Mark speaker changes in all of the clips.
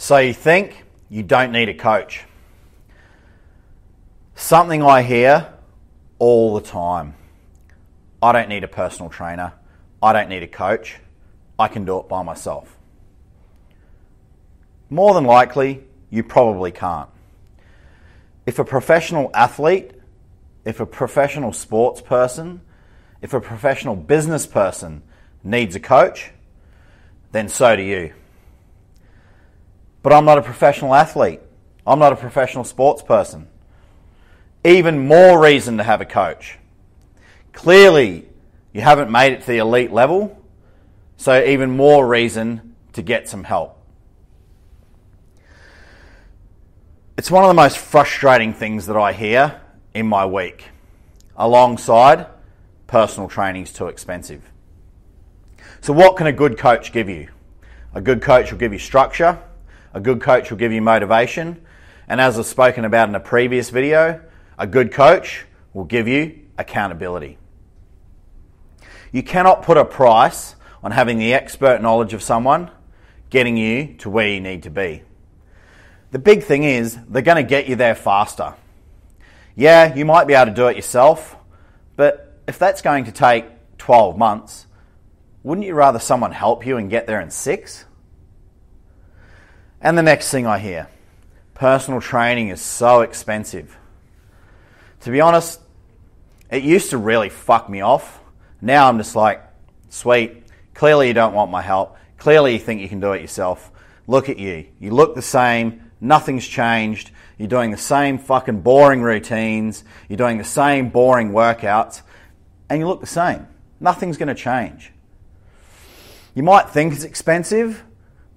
Speaker 1: So you think you don't need a coach. Something I hear all the time. I don't need a personal trainer. I don't need a coach. I can do it by myself. More than likely, you probably can't. If a professional athlete, if a professional sports person, if a professional business person needs a coach, then so do you. But I'm not a professional athlete. I'm not a professional sports person. Even more reason to have a coach. Clearly, you haven't made it to the elite level, so even more reason to get some help. It's one of the most frustrating things that I hear in my week, alongside personal training is too expensive. So, what can a good coach give you? A good coach will give you structure, a good coach will give you motivation, and as I've spoken about in a previous video, a good coach will give you accountability. You cannot put a price on having the expert knowledge of someone getting you to where you need to be. The big thing is they're going to get you there faster. Yeah, you might be able to do it yourself, but if that's going to take 12 months, wouldn't you rather someone help you and get there in six? And the next thing I hear personal training is so expensive. To be honest, it used to really fuck me off. Now I'm just like, sweet, clearly you don't want my help. Clearly you think you can do it yourself. Look at you. You look the same. Nothing's changed. You're doing the same fucking boring routines. You're doing the same boring workouts. And you look the same. Nothing's going to change. You might think it's expensive,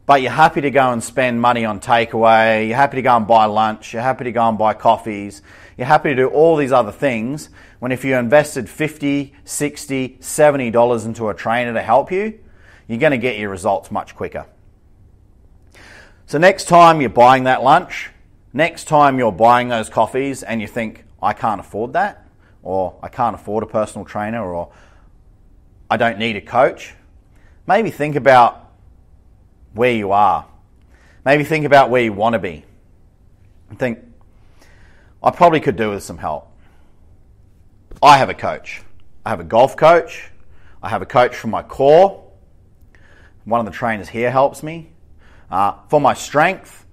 Speaker 1: but you're happy to go and spend money on takeaway, you're happy to go and buy lunch, you're happy to go and buy coffees, you're happy to do all these other things when if you invested 50, 60, 70 dollars into a trainer to help you, you're going to get your results much quicker. So next time you're buying that lunch, next time you're buying those coffees and you think I can't afford that or I can't afford a personal trainer or I don't need a coach, maybe think about where you are. Maybe think about where you want to be. And think, I probably could do with some help. I have a coach. I have a golf coach. I have a coach for my core. One of the trainers here helps me. Uh, for my strength,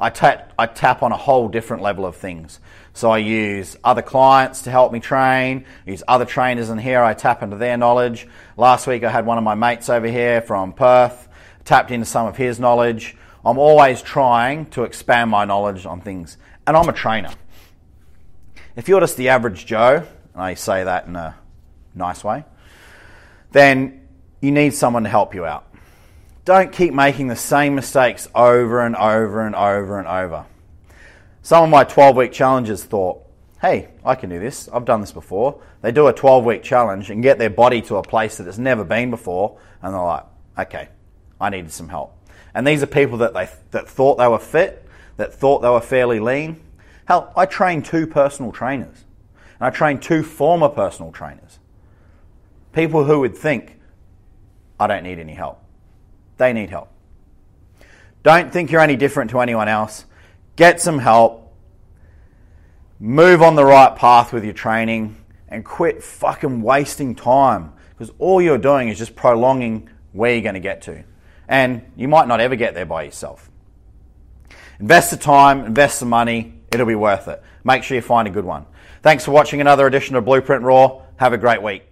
Speaker 1: I tap, I tap on a whole different level of things. So I use other clients to help me train, I use other trainers in here, I tap into their knowledge. Last week I had one of my mates over here from Perth tapped into some of his knowledge. I'm always trying to expand my knowledge on things. And I'm a trainer. If you're just the average Joe, and I say that in a nice way, then you need someone to help you out. Don't keep making the same mistakes over and over and over and over. Some of my 12 week challenges thought, hey, I can do this. I've done this before. They do a 12 week challenge and get their body to a place that it's never been before, and they're like, okay, I needed some help. And these are people that they that thought they were fit, that thought they were fairly lean. Hell, I trained two personal trainers. And I trained two former personal trainers. People who would think, I don't need any help. They need help. Don't think you're any different to anyone else. Get some help. Move on the right path with your training and quit fucking wasting time because all you're doing is just prolonging where you're going to get to and you might not ever get there by yourself. Invest the time, invest the money, it'll be worth it. Make sure you find a good one. Thanks for watching another edition of Blueprint Raw. Have a great week.